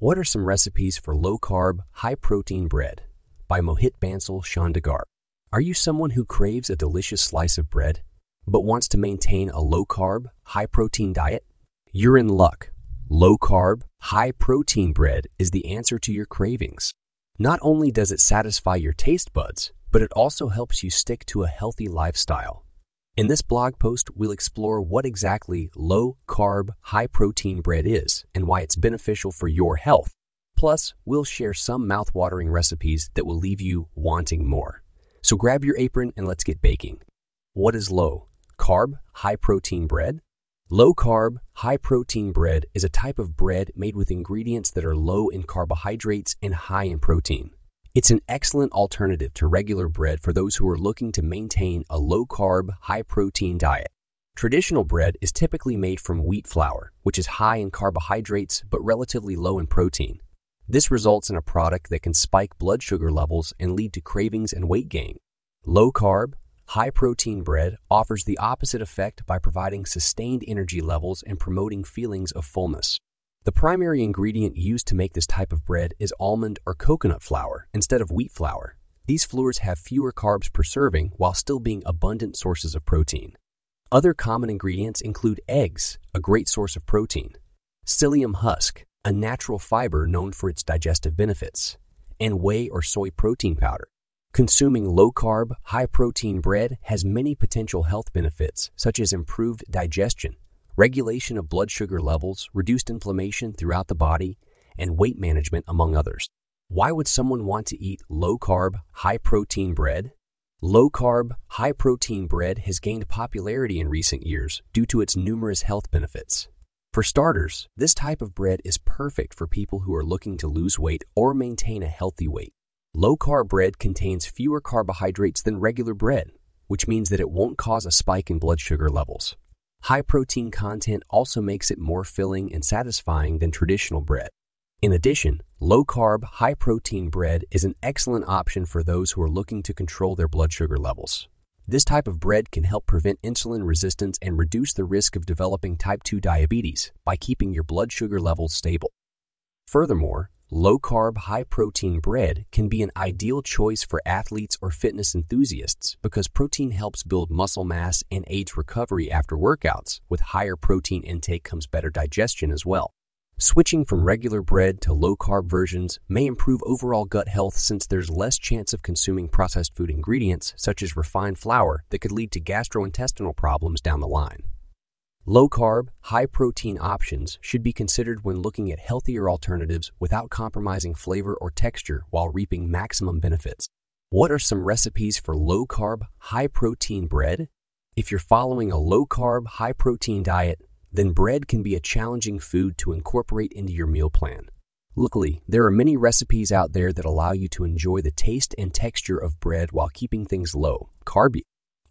What are some recipes for low-carb, high-protein bread? By Mohit Bansal Chandigarh. Are you someone who craves a delicious slice of bread, but wants to maintain a low-carb, high-protein diet? You're in luck. Low-carb, high-protein bread is the answer to your cravings. Not only does it satisfy your taste buds, but it also helps you stick to a healthy lifestyle. In this blog post, we'll explore what exactly low carb, high protein bread is and why it's beneficial for your health. Plus, we'll share some mouth-watering recipes that will leave you wanting more. So grab your apron and let's get baking. What is low carb, high protein bread? Low carb, high protein bread is a type of bread made with ingredients that are low in carbohydrates and high in protein. It's an excellent alternative to regular bread for those who are looking to maintain a low carb, high protein diet. Traditional bread is typically made from wheat flour, which is high in carbohydrates but relatively low in protein. This results in a product that can spike blood sugar levels and lead to cravings and weight gain. Low carb, high protein bread offers the opposite effect by providing sustained energy levels and promoting feelings of fullness. The primary ingredient used to make this type of bread is almond or coconut flour instead of wheat flour. These flours have fewer carbs per serving while still being abundant sources of protein. Other common ingredients include eggs, a great source of protein, psyllium husk, a natural fiber known for its digestive benefits, and whey or soy protein powder. Consuming low carb, high protein bread has many potential health benefits, such as improved digestion, regulation of blood sugar levels, reduced inflammation throughout the body, and weight management, among others. Why would someone want to eat low carb, high protein bread? Low carb, high protein bread has gained popularity in recent years due to its numerous health benefits. For starters, this type of bread is perfect for people who are looking to lose weight or maintain a healthy weight. Low carb bread contains fewer carbohydrates than regular bread, which means that it won't cause a spike in blood sugar levels. High protein content also makes it more filling and satisfying than traditional bread. In addition, low carb, high protein bread is an excellent option for those who are looking to control their blood sugar levels. This type of bread can help prevent insulin resistance and reduce the risk of developing type 2 diabetes by keeping your blood sugar levels stable. Furthermore, Low carb, high protein bread can be an ideal choice for athletes or fitness enthusiasts because protein helps build muscle mass and aids recovery after workouts. With higher protein intake comes better digestion as well. Switching from regular bread to low carb versions may improve overall gut health since there's less chance of consuming processed food ingredients such as refined flour that could lead to gastrointestinal problems down the line. Low carb, high protein options should be considered when looking at healthier alternatives without compromising flavor or texture while reaping maximum benefits. What are some recipes for low carb, high protein bread? If you're following a low carb, high protein diet, then bread can be a challenging food to incorporate into your meal plan. Luckily, there are many recipes out there that allow you to enjoy the taste and texture of bread while keeping things low. Carby,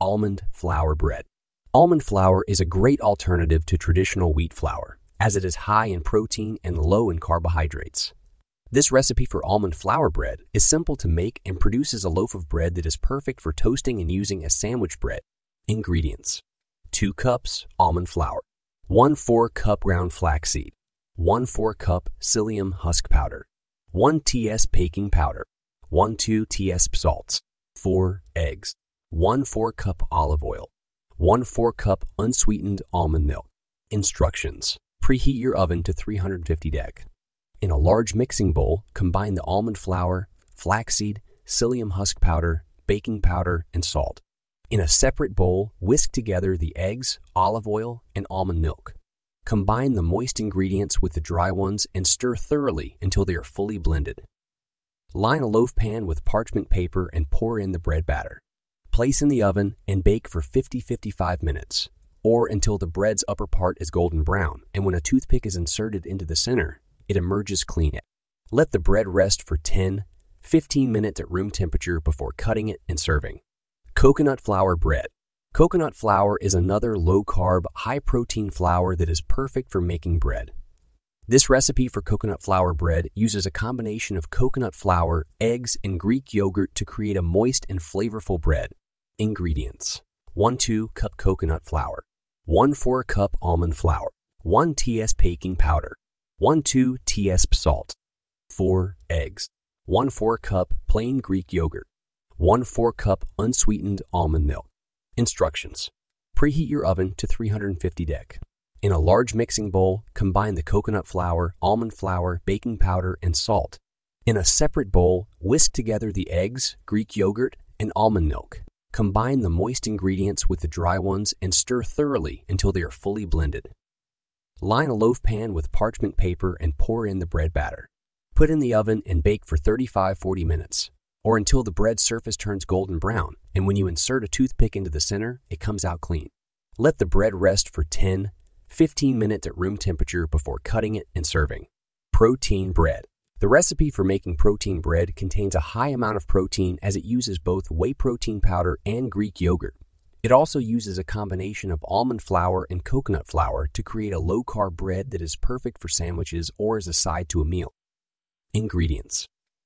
almond flour bread. Almond flour is a great alternative to traditional wheat flour, as it is high in protein and low in carbohydrates. This recipe for almond flour bread is simple to make and produces a loaf of bread that is perfect for toasting and using as sandwich bread. Ingredients 2 cups almond flour, 1 4 cup ground flaxseed, 1 4 cup psyllium husk powder, 1 TS baking powder, 1 2 TS salts, 4 eggs, 1 4 cup olive oil, 1 4 cup unsweetened almond milk. Instructions. Preheat your oven to 350 deg. In a large mixing bowl, combine the almond flour, flaxseed, psyllium husk powder, baking powder, and salt. In a separate bowl, whisk together the eggs, olive oil, and almond milk. Combine the moist ingredients with the dry ones and stir thoroughly until they are fully blended. Line a loaf pan with parchment paper and pour in the bread batter. Place in the oven and bake for 50-55 minutes, or until the bread's upper part is golden brown, and when a toothpick is inserted into the center, it emerges clean. Let the bread rest for 10-15 minutes at room temperature before cutting it and serving. Coconut flour bread. Coconut flour is another low-carb, high-protein flour that is perfect for making bread. This recipe for coconut flour bread uses a combination of coconut flour, eggs, and Greek yogurt to create a moist and flavorful bread. Ingredients 1 2 cup coconut flour, 1 4 cup almond flour, 1 TS baking powder, 1 2 TS salt, 4 eggs, 1 4 cup plain Greek yogurt, 1 4 cup unsweetened almond milk. Instructions. Preheat your oven to 350 dec. In a large mixing bowl, combine the coconut flour, almond flour, baking powder, and salt. In a separate bowl, whisk together the eggs, Greek yogurt, and almond milk. Combine the moist ingredients with the dry ones and stir thoroughly until they are fully blended. Line a loaf pan with parchment paper and pour in the bread batter. Put in the oven and bake for 35-40 minutes, or until the bread surface turns golden brown, and when you insert a toothpick into the center, it comes out clean. Let the bread rest for 10, 15 minutes at room temperature before cutting it and serving. Protein bread. The recipe for making protein bread contains a high amount of protein as it uses both whey protein powder and Greek yogurt. It also uses a combination of almond flour and coconut flour to create a low carb bread that is perfect for sandwiches or as a side to a meal. Ingredients.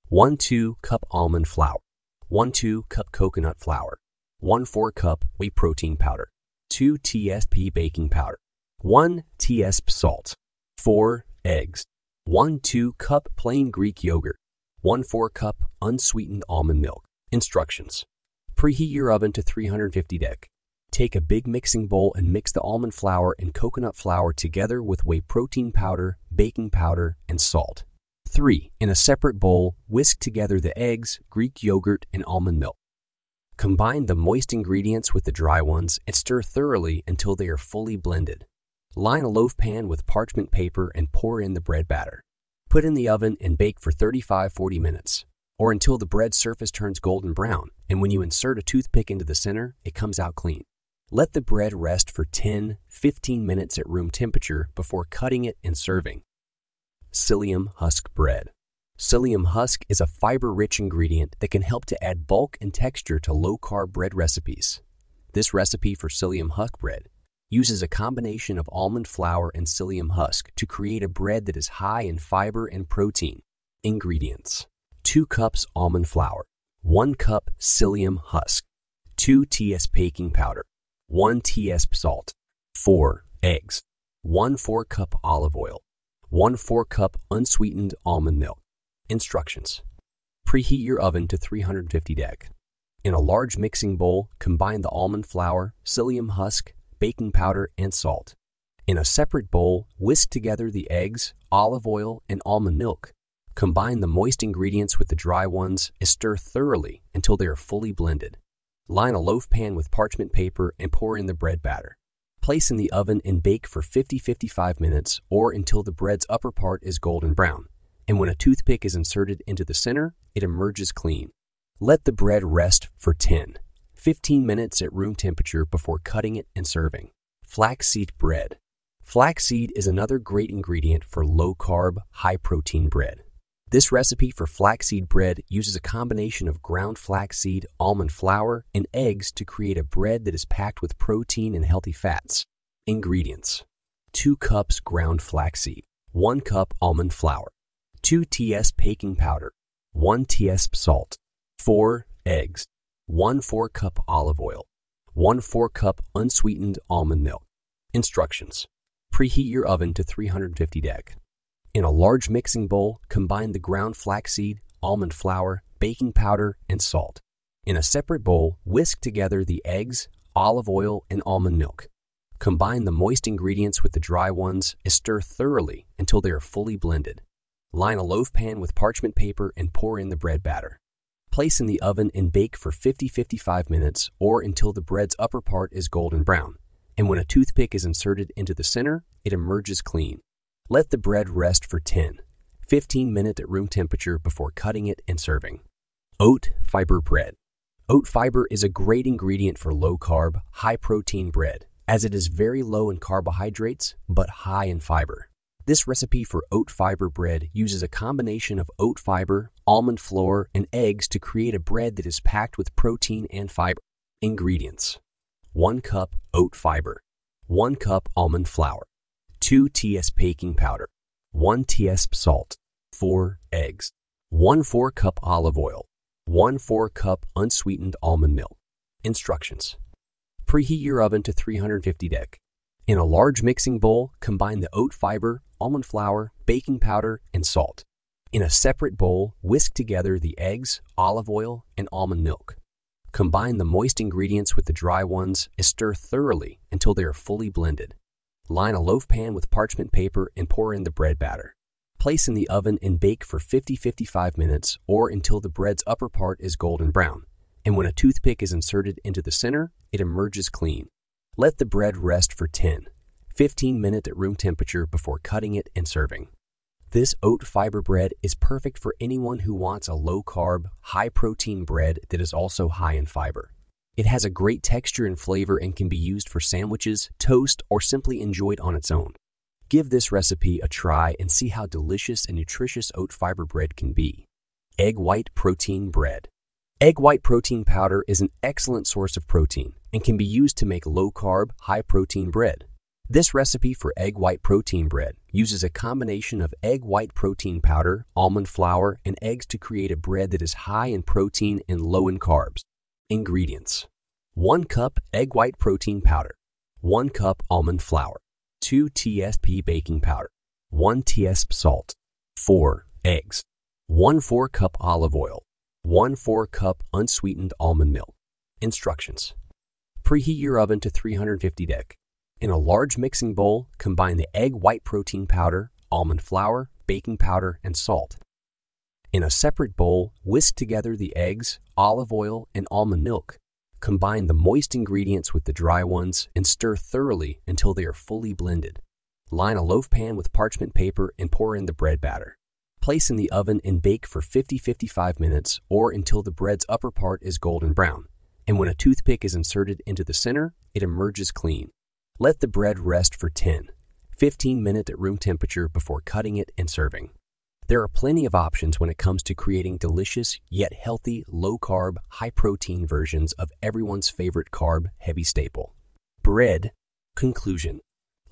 1 2 cup almond flour, 1 2 cup coconut flour, 1 4 cup whey protein powder, 2 TSP baking powder, 1 TSP salt, 4 eggs, 1 2 cup plain Greek yogurt, 1 4 cup unsweetened almond milk. Instructions. Preheat your oven to 350 dec. Take a big mixing bowl and mix the almond flour and coconut flour together with whey protein powder, baking powder, and salt. 3. In a separate bowl, whisk together the eggs, Greek yogurt, and almond milk. Combine the moist ingredients with the dry ones and stir thoroughly until they are fully blended. Line a loaf pan with parchment paper and pour in the bread batter. Put in the oven and bake for 35-40 minutes, or until the bread surface turns golden brown, and when you insert a toothpick into the center, it comes out clean. Let the bread rest for 10-15 minutes at room temperature before cutting it and serving. Psyllium husk bread. Psyllium husk is a fiber-rich ingredient that can help to add bulk and texture to low-carb bread recipes. This recipe for psyllium husk bread uses a combination of almond flour and psyllium husk to create a bread that is high in fiber and protein. Ingredients 2 cups almond flour, 1 cup psyllium husk, 2 TS baking powder, 1 TS salt, 4 eggs, 1 4 cup olive oil, 1 4 cup unsweetened almond milk. Instructions. Preheat your oven to 350 dec. In a large mixing bowl, combine the almond flour, psyllium husk, baking powder, and salt. In a separate bowl, whisk together the eggs, olive oil, and almond milk. Combine the moist ingredients with the dry ones and stir thoroughly until they are fully blended. Line a loaf pan with parchment paper and pour in the bread batter. Place in the oven and bake for 50-55 minutes or until the bread's upper part is golden brown. And when a toothpick is inserted into the center, it emerges clean. Let the bread rest for 10, 15 minutes at room temperature before cutting it and serving. Flaxseed bread. Flaxseed is another great ingredient for low-carb, high-protein bread. This recipe for flaxseed bread uses a combination of ground flaxseed, almond flour, and eggs to create a bread that is packed with protein and healthy fats. Ingredients 2 cups ground flaxseed, 1 cup almond flour, 2 TS baking powder, 1 TS salt, 4 eggs, 1 4 cup olive oil, 1 4 cup unsweetened almond milk. Instructions Preheat your oven to 350 dec. In a large mixing bowl, combine the ground flaxseed, almond flour, baking powder, and salt. In a separate bowl, whisk together the eggs, olive oil, and almond milk. Combine the moist ingredients with the dry ones and stir thoroughly until they are fully blended. Line a loaf pan with parchment paper and pour in the bread batter. Place in the oven and bake for 50-55 minutes or until the bread's upper part is golden brown. And when a toothpick is inserted into the center, it emerges clean. Let the bread rest for 10, 15 minutes at room temperature before cutting it and serving. Oat fiber bread. Oat fiber is a great ingredient for low carb, high protein bread, as it is very low in carbohydrates but high in fiber. This recipe for oat fiber bread uses a combination of oat fiber, almond flour, and eggs to create a bread that is packed with protein and fiber. Ingredients 1 cup oat fiber, 1 cup almond flour, 2 TS baking powder, 1 TS salt, 4 eggs, 1 4 cup olive oil, 1 4 cup unsweetened almond milk. Instructions. Preheat your oven to 350 dec. In a large mixing bowl, combine the oat fiber, almond flour, baking powder, and salt. In a separate bowl, whisk together the eggs, olive oil, and almond milk. Combine the moist ingredients with the dry ones and stir thoroughly until they are fully blended. Line a loaf pan with parchment paper and pour in the bread batter. Place in the oven and bake for 50-55 minutes or until the bread's upper part is golden brown. And when a toothpick is inserted into the center, it emerges clean. Let the bread rest for 10, 15 minutes at room temperature before cutting it and serving. This oat fiber bread is perfect for anyone who wants a low carb, high protein bread that is also high in fiber. It has a great texture and flavor and can be used for sandwiches, toast, or simply enjoyed on its own. Give this recipe a try and see how delicious and nutritious oat fiber bread can be. Egg white protein bread. Egg white protein powder is an excellent source of protein and can be used to make low carb, high protein bread. This recipe for egg white protein bread uses a combination of egg white protein powder, almond flour, and eggs to create a bread that is high in protein and low in carbs. Ingredients. 1 cup egg white protein powder, 1 cup almond flour, 2 TSP baking powder, 1 TSP salt, 4 eggs, 1 4 cup olive oil, 1 4 cup unsweetened almond milk. Instructions Preheat your oven to 350 deg. In a large mixing bowl, combine the egg white protein powder, almond flour, baking powder, and salt. In a separate bowl, whisk together the eggs, olive oil, and almond milk. Combine the moist ingredients with the dry ones and stir thoroughly until they are fully blended. Line a loaf pan with parchment paper and pour in the bread batter. Place in the oven and bake for 50-55 minutes or until the bread's upper part is golden brown. And when a toothpick is inserted into the center, it emerges clean. Let the bread rest for 10, 15 minutes at room temperature before cutting it and serving. There are plenty of options when it comes to creating delicious yet healthy, low carb, high protein versions of everyone's favorite carb heavy staple. Bread. Conclusion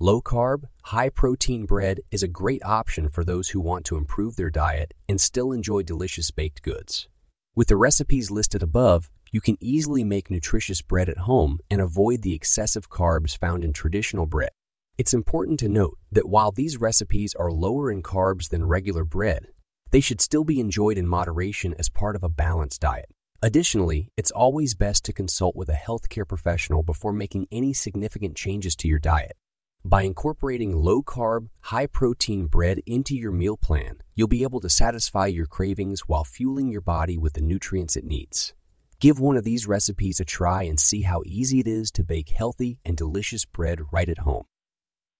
Low carb, high protein bread is a great option for those who want to improve their diet and still enjoy delicious baked goods. With the recipes listed above, you can easily make nutritious bread at home and avoid the excessive carbs found in traditional bread. It's important to note that while these recipes are lower in carbs than regular bread, they should still be enjoyed in moderation as part of a balanced diet. Additionally, it's always best to consult with a healthcare professional before making any significant changes to your diet. By incorporating low carb, high protein bread into your meal plan, you'll be able to satisfy your cravings while fueling your body with the nutrients it needs. Give one of these recipes a try and see how easy it is to bake healthy and delicious bread right at home.